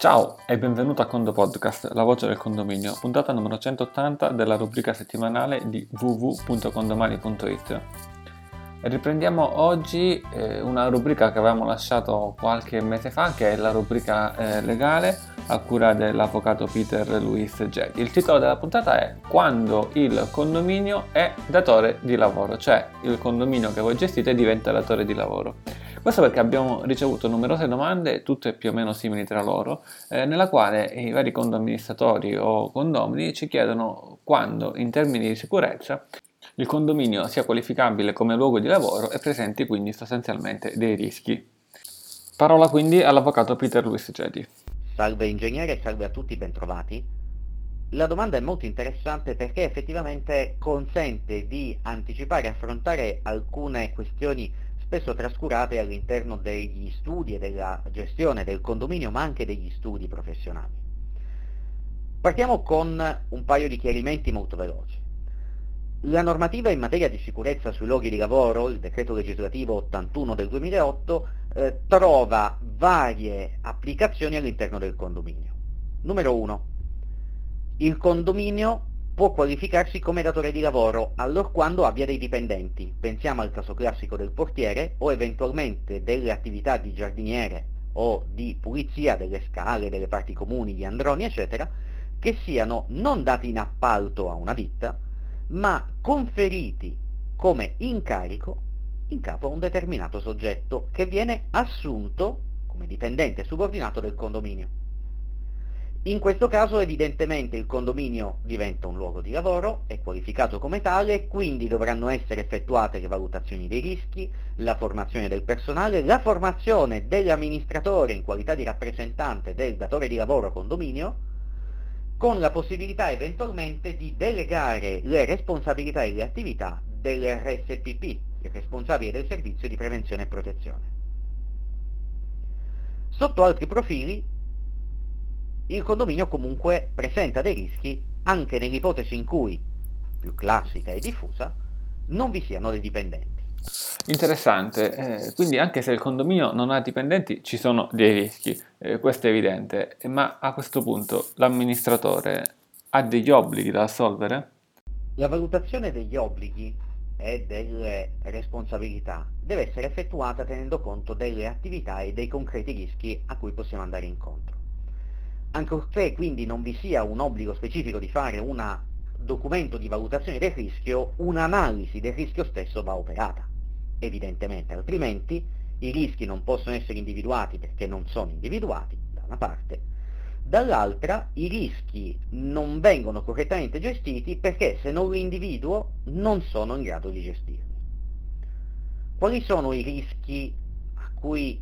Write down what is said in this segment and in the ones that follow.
Ciao e benvenuto a Condo Podcast, la voce del condominio, puntata numero 180 della rubrica settimanale di www.condomani.it. Riprendiamo oggi eh, una rubrica che avevamo lasciato qualche mese fa, che è la rubrica eh, legale a cura dell'avvocato Peter Luis Getty. Il titolo della puntata è Quando il condominio è datore di lavoro, cioè il condominio che voi gestite diventa datore di lavoro. Questo perché abbiamo ricevuto numerose domande, tutte più o meno simili tra loro, eh, nella quale i vari condoministratori o condomini ci chiedono quando, in termini di sicurezza, il condominio sia qualificabile come luogo di lavoro e presenti quindi sostanzialmente dei rischi. Parola quindi all'avvocato Peter Luis Gedi. Salve ingegnere, salve a tutti, bentrovati. La domanda è molto interessante perché effettivamente consente di anticipare e affrontare alcune questioni spesso trascurate all'interno degli studi e della gestione del condominio, ma anche degli studi professionali. Partiamo con un paio di chiarimenti molto veloci. La normativa in materia di sicurezza sui luoghi di lavoro, il decreto legislativo 81 del 2008, eh, trova varie applicazioni all'interno del condominio. Numero 1. Il condominio può qualificarsi come datore di lavoro allorquando abbia dei dipendenti, pensiamo al caso classico del portiere o eventualmente delle attività di giardiniere o di pulizia delle scale, delle parti comuni, gli androni, eccetera, che siano non dati in appalto a una ditta, ma conferiti come incarico in capo a un determinato soggetto che viene assunto come dipendente subordinato del condominio. In questo caso evidentemente il condominio diventa un luogo di lavoro, è qualificato come tale, quindi dovranno essere effettuate le valutazioni dei rischi, la formazione del personale, la formazione dell'amministratore in qualità di rappresentante del datore di lavoro condominio, con la possibilità eventualmente di delegare le responsabilità e le attività dell'RSPP, il responsabile del servizio di prevenzione e protezione. Sotto altri profili il condominio comunque presenta dei rischi anche nell'ipotesi in cui, più classica e diffusa, non vi siano dei dipendenti. Interessante, eh, quindi anche se il condominio non ha dipendenti ci sono dei rischi, eh, questo è evidente, ma a questo punto l'amministratore ha degli obblighi da assolvere? La valutazione degli obblighi e delle responsabilità deve essere effettuata tenendo conto delle attività e dei concreti rischi a cui possiamo andare incontro. Ancorché quindi non vi sia un obbligo specifico di fare un documento di valutazione del rischio, un'analisi del rischio stesso va operata, evidentemente, altrimenti i rischi non possono essere individuati perché non sono individuati, da una parte, dall'altra i rischi non vengono correttamente gestiti perché se non li individuo non sono in grado di gestirli. Quali sono i rischi a cui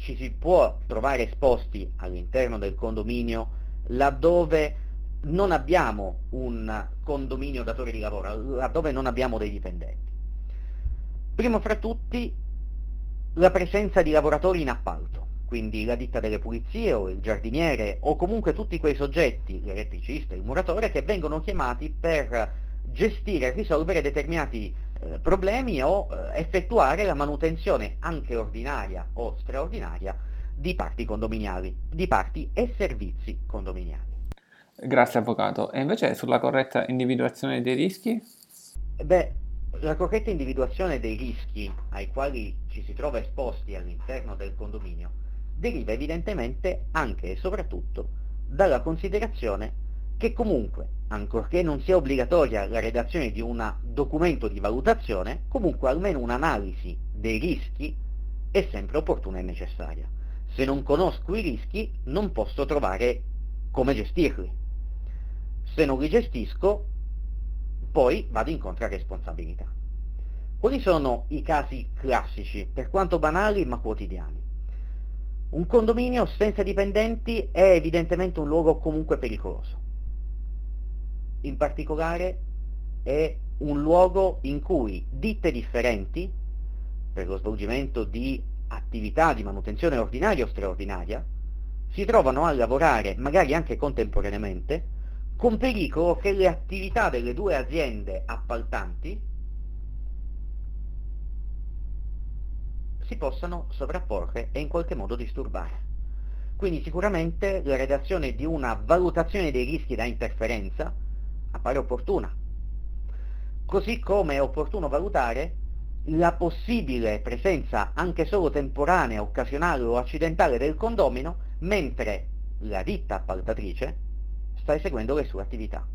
ci si può trovare esposti all'interno del condominio laddove non abbiamo un condominio datore di lavoro, laddove non abbiamo dei dipendenti. Primo fra tutti la presenza di lavoratori in appalto, quindi la ditta delle pulizie o il giardiniere o comunque tutti quei soggetti, l'elettricista, il muratore, che vengono chiamati per gestire e risolvere determinati eh, problemi o eh, effettuare la manutenzione anche ordinaria o straordinaria di parti condominiali, di parti e servizi condominiali. Grazie Avvocato. E invece sulla corretta individuazione dei rischi? Beh, la corretta individuazione dei rischi ai quali ci si trova esposti all'interno del condominio deriva evidentemente anche e soprattutto dalla considerazione che comunque, ancorché non sia obbligatoria la redazione di un documento di valutazione, comunque almeno un'analisi dei rischi è sempre opportuna e necessaria. Se non conosco i rischi non posso trovare come gestirli. Se non li gestisco, poi vado incontro a responsabilità. Quali sono i casi classici, per quanto banali ma quotidiani? Un condominio senza dipendenti è evidentemente un luogo comunque pericoloso in particolare è un luogo in cui ditte differenti, per lo svolgimento di attività di manutenzione ordinaria o straordinaria, si trovano a lavorare, magari anche contemporaneamente, con pericolo che le attività delle due aziende appaltanti si possano sovrapporre e in qualche modo disturbare. Quindi sicuramente la redazione di una valutazione dei rischi da interferenza appare opportuna. Così come è opportuno valutare la possibile presenza anche solo temporanea, occasionale o accidentale del condomino mentre la ditta appaltatrice sta eseguendo le sue attività.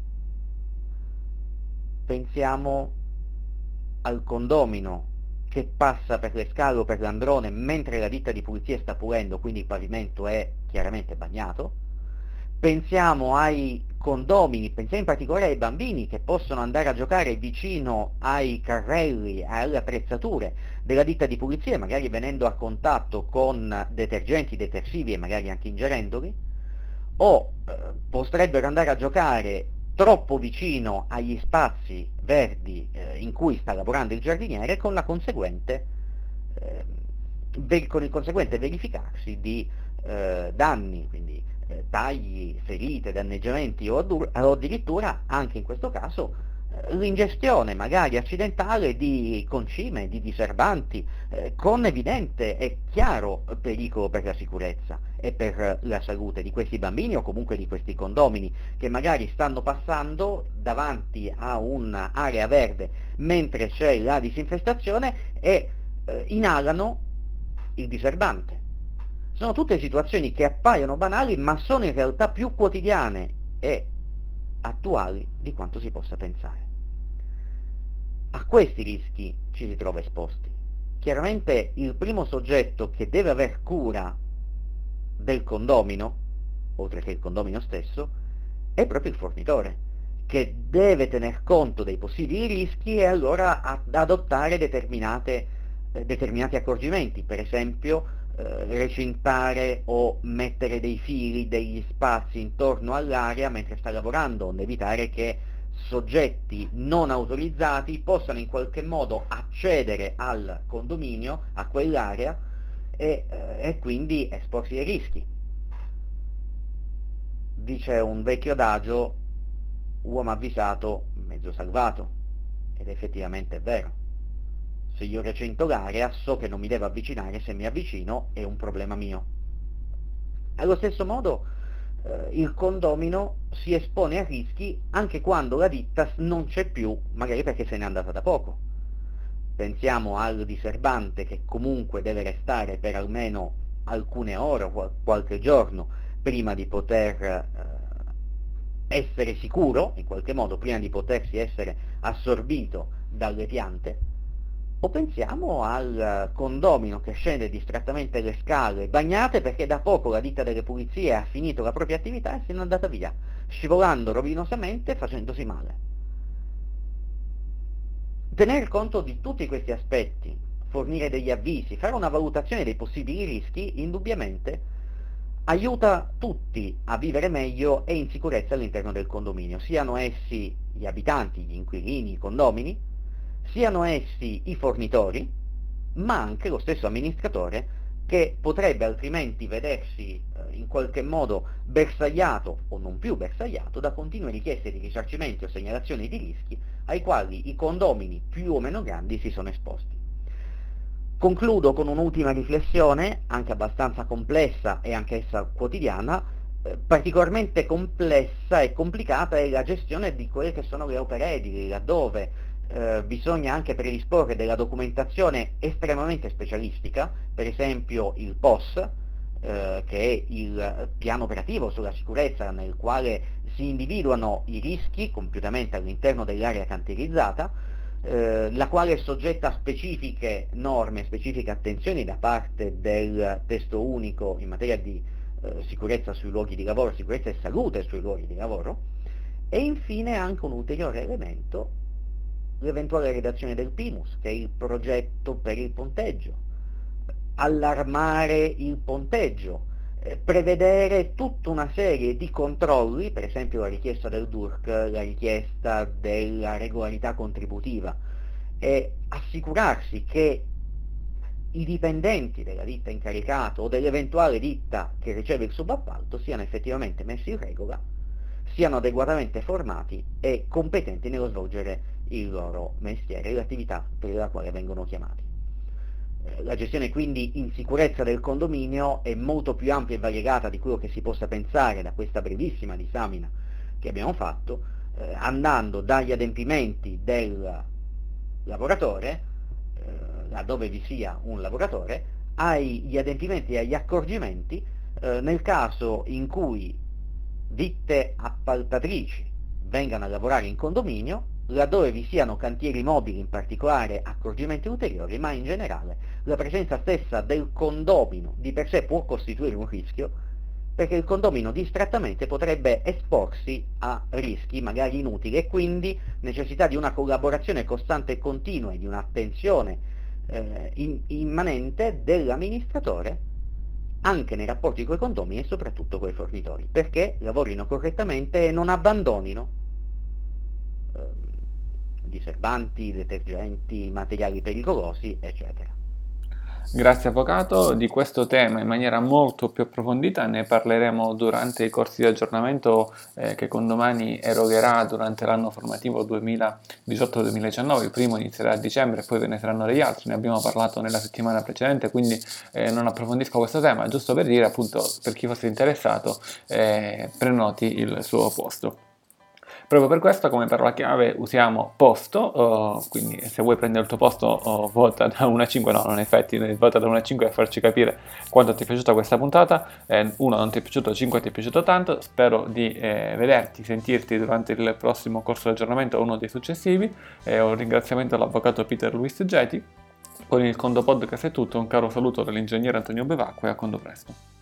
Pensiamo al condomino che passa per le scale o per l'androne mentre la ditta di pulizia sta pulendo, quindi il pavimento è chiaramente bagnato. Pensiamo ai condomini, pensiamo in particolare ai bambini che possono andare a giocare vicino ai carrelli, alle attrezzature della ditta di pulizia, magari venendo a contatto con detergenti, detersivi e magari anche ingerendoli, o eh, potrebbero andare a giocare troppo vicino agli spazi verdi eh, in cui sta lavorando il giardiniere con, eh, con il conseguente verificarsi di eh, danni, quindi eh, tagli, ferite, danneggiamenti o, o addirittura, anche in questo caso, l'ingestione magari accidentale di concime, di diserbanti, eh, con evidente e chiaro pericolo per la sicurezza e per la salute di questi bambini o comunque di questi condomini che magari stanno passando davanti a un'area verde mentre c'è la disinfestazione e eh, inalano il diserbante. Sono tutte situazioni che appaiono banali ma sono in realtà più quotidiane e attuali di quanto si possa pensare. A questi rischi ci si trova esposti. Chiaramente il primo soggetto che deve aver cura del condomino, oltre che il condomino stesso, è proprio il fornitore, che deve tener conto dei possibili rischi e allora adottare eh, determinati accorgimenti, per esempio recintare o mettere dei fili, degli spazi intorno all'area mentre sta lavorando, onde evitare che soggetti non autorizzati possano in qualche modo accedere al condominio, a quell'area e, eh, e quindi esporsi ai rischi. Dice un vecchio adagio, uomo avvisato, mezzo salvato, ed effettivamente è vero se io recento l'area so che non mi devo avvicinare, se mi avvicino è un problema mio. Allo stesso modo eh, il condomino si espone a rischi anche quando la ditta non c'è più, magari perché se n'è andata da poco. Pensiamo al diserbante che comunque deve restare per almeno alcune ore o qualche giorno prima di poter eh, essere sicuro, in qualche modo, prima di potersi essere assorbito dalle piante, o pensiamo al condomino che scende distrattamente le scale bagnate perché da poco la ditta delle pulizie ha finito la propria attività e se n'è andata via, scivolando rovinosamente e facendosi male. Tener conto di tutti questi aspetti, fornire degli avvisi, fare una valutazione dei possibili rischi, indubbiamente aiuta tutti a vivere meglio e in sicurezza all'interno del condominio, siano essi gli abitanti, gli inquilini, i condomini, siano essi i fornitori, ma anche lo stesso amministratore che potrebbe altrimenti vedersi eh, in qualche modo bersagliato o non più bersagliato da continue richieste di risarcimenti o segnalazioni di rischi ai quali i condomini più o meno grandi si sono esposti. Concludo con un'ultima riflessione, anche abbastanza complessa e anch'essa quotidiana, eh, particolarmente complessa e complicata è la gestione di quelle che sono le opere edili, laddove eh, bisogna anche predisporre della documentazione estremamente specialistica, per esempio il POS, eh, che è il piano operativo sulla sicurezza nel quale si individuano i rischi compiutamente all'interno dell'area cantierizzata, eh, la quale è soggetta a specifiche norme, specifiche attenzioni da parte del testo unico in materia di eh, sicurezza sui luoghi di lavoro, sicurezza e salute sui luoghi di lavoro, e infine anche un ulteriore elemento l'eventuale redazione del PIMUS, che è il progetto per il ponteggio, allarmare il ponteggio, eh, prevedere tutta una serie di controlli, per esempio la richiesta del DURC, la richiesta della regolarità contributiva, e assicurarsi che i dipendenti della ditta incaricata o dell'eventuale ditta che riceve il subappalto siano effettivamente messi in regola, siano adeguatamente formati e competenti nello svolgere il loro mestiere, l'attività per la quale vengono chiamati. Eh, la gestione quindi in sicurezza del condominio è molto più ampia e variegata di quello che si possa pensare da questa brevissima disamina che abbiamo fatto, eh, andando dagli adempimenti del lavoratore, eh, laddove vi sia un lavoratore, agli adempimenti e agli accorgimenti eh, nel caso in cui ditte appaltatrici vengano a lavorare in condominio, laddove vi siano cantieri mobili, in particolare accorgimenti ulteriori, ma in generale la presenza stessa del condomino di per sé può costituire un rischio, perché il condomino distrattamente potrebbe esporsi a rischi magari inutili e quindi necessità di una collaborazione costante e continua e di un'attenzione eh, immanente dell'amministratore anche nei rapporti con i condomini e soprattutto con i fornitori, perché lavorino correttamente e non abbandonino eh, diserbanti, detergenti, materiali pericolosi, eccetera. Grazie Avvocato, di questo tema in maniera molto più approfondita ne parleremo durante i corsi di aggiornamento eh, che Condomani erogherà durante l'anno formativo 2018-2019, il primo inizierà a dicembre e poi ve ne saranno degli altri, ne abbiamo parlato nella settimana precedente, quindi eh, non approfondisco questo tema, giusto per dire appunto per chi fosse interessato eh, prenoti il suo posto. Proprio per questo come parola chiave usiamo posto, uh, quindi se vuoi prendere il tuo posto uh, vota da 1 a 5, no, in effetti vota da 1 a 5 per farci capire quanto ti è piaciuta questa puntata, 1 eh, non ti è piaciuto, 5 ti è piaciuto tanto, spero di eh, vederti, sentirti durante il prossimo corso di aggiornamento o uno dei successivi, eh, un ringraziamento all'avvocato Peter Luis Geti, con il Condo Podcast è tutto, un caro saluto dall'ingegnere Antonio Bevacqua e a Condo Presto.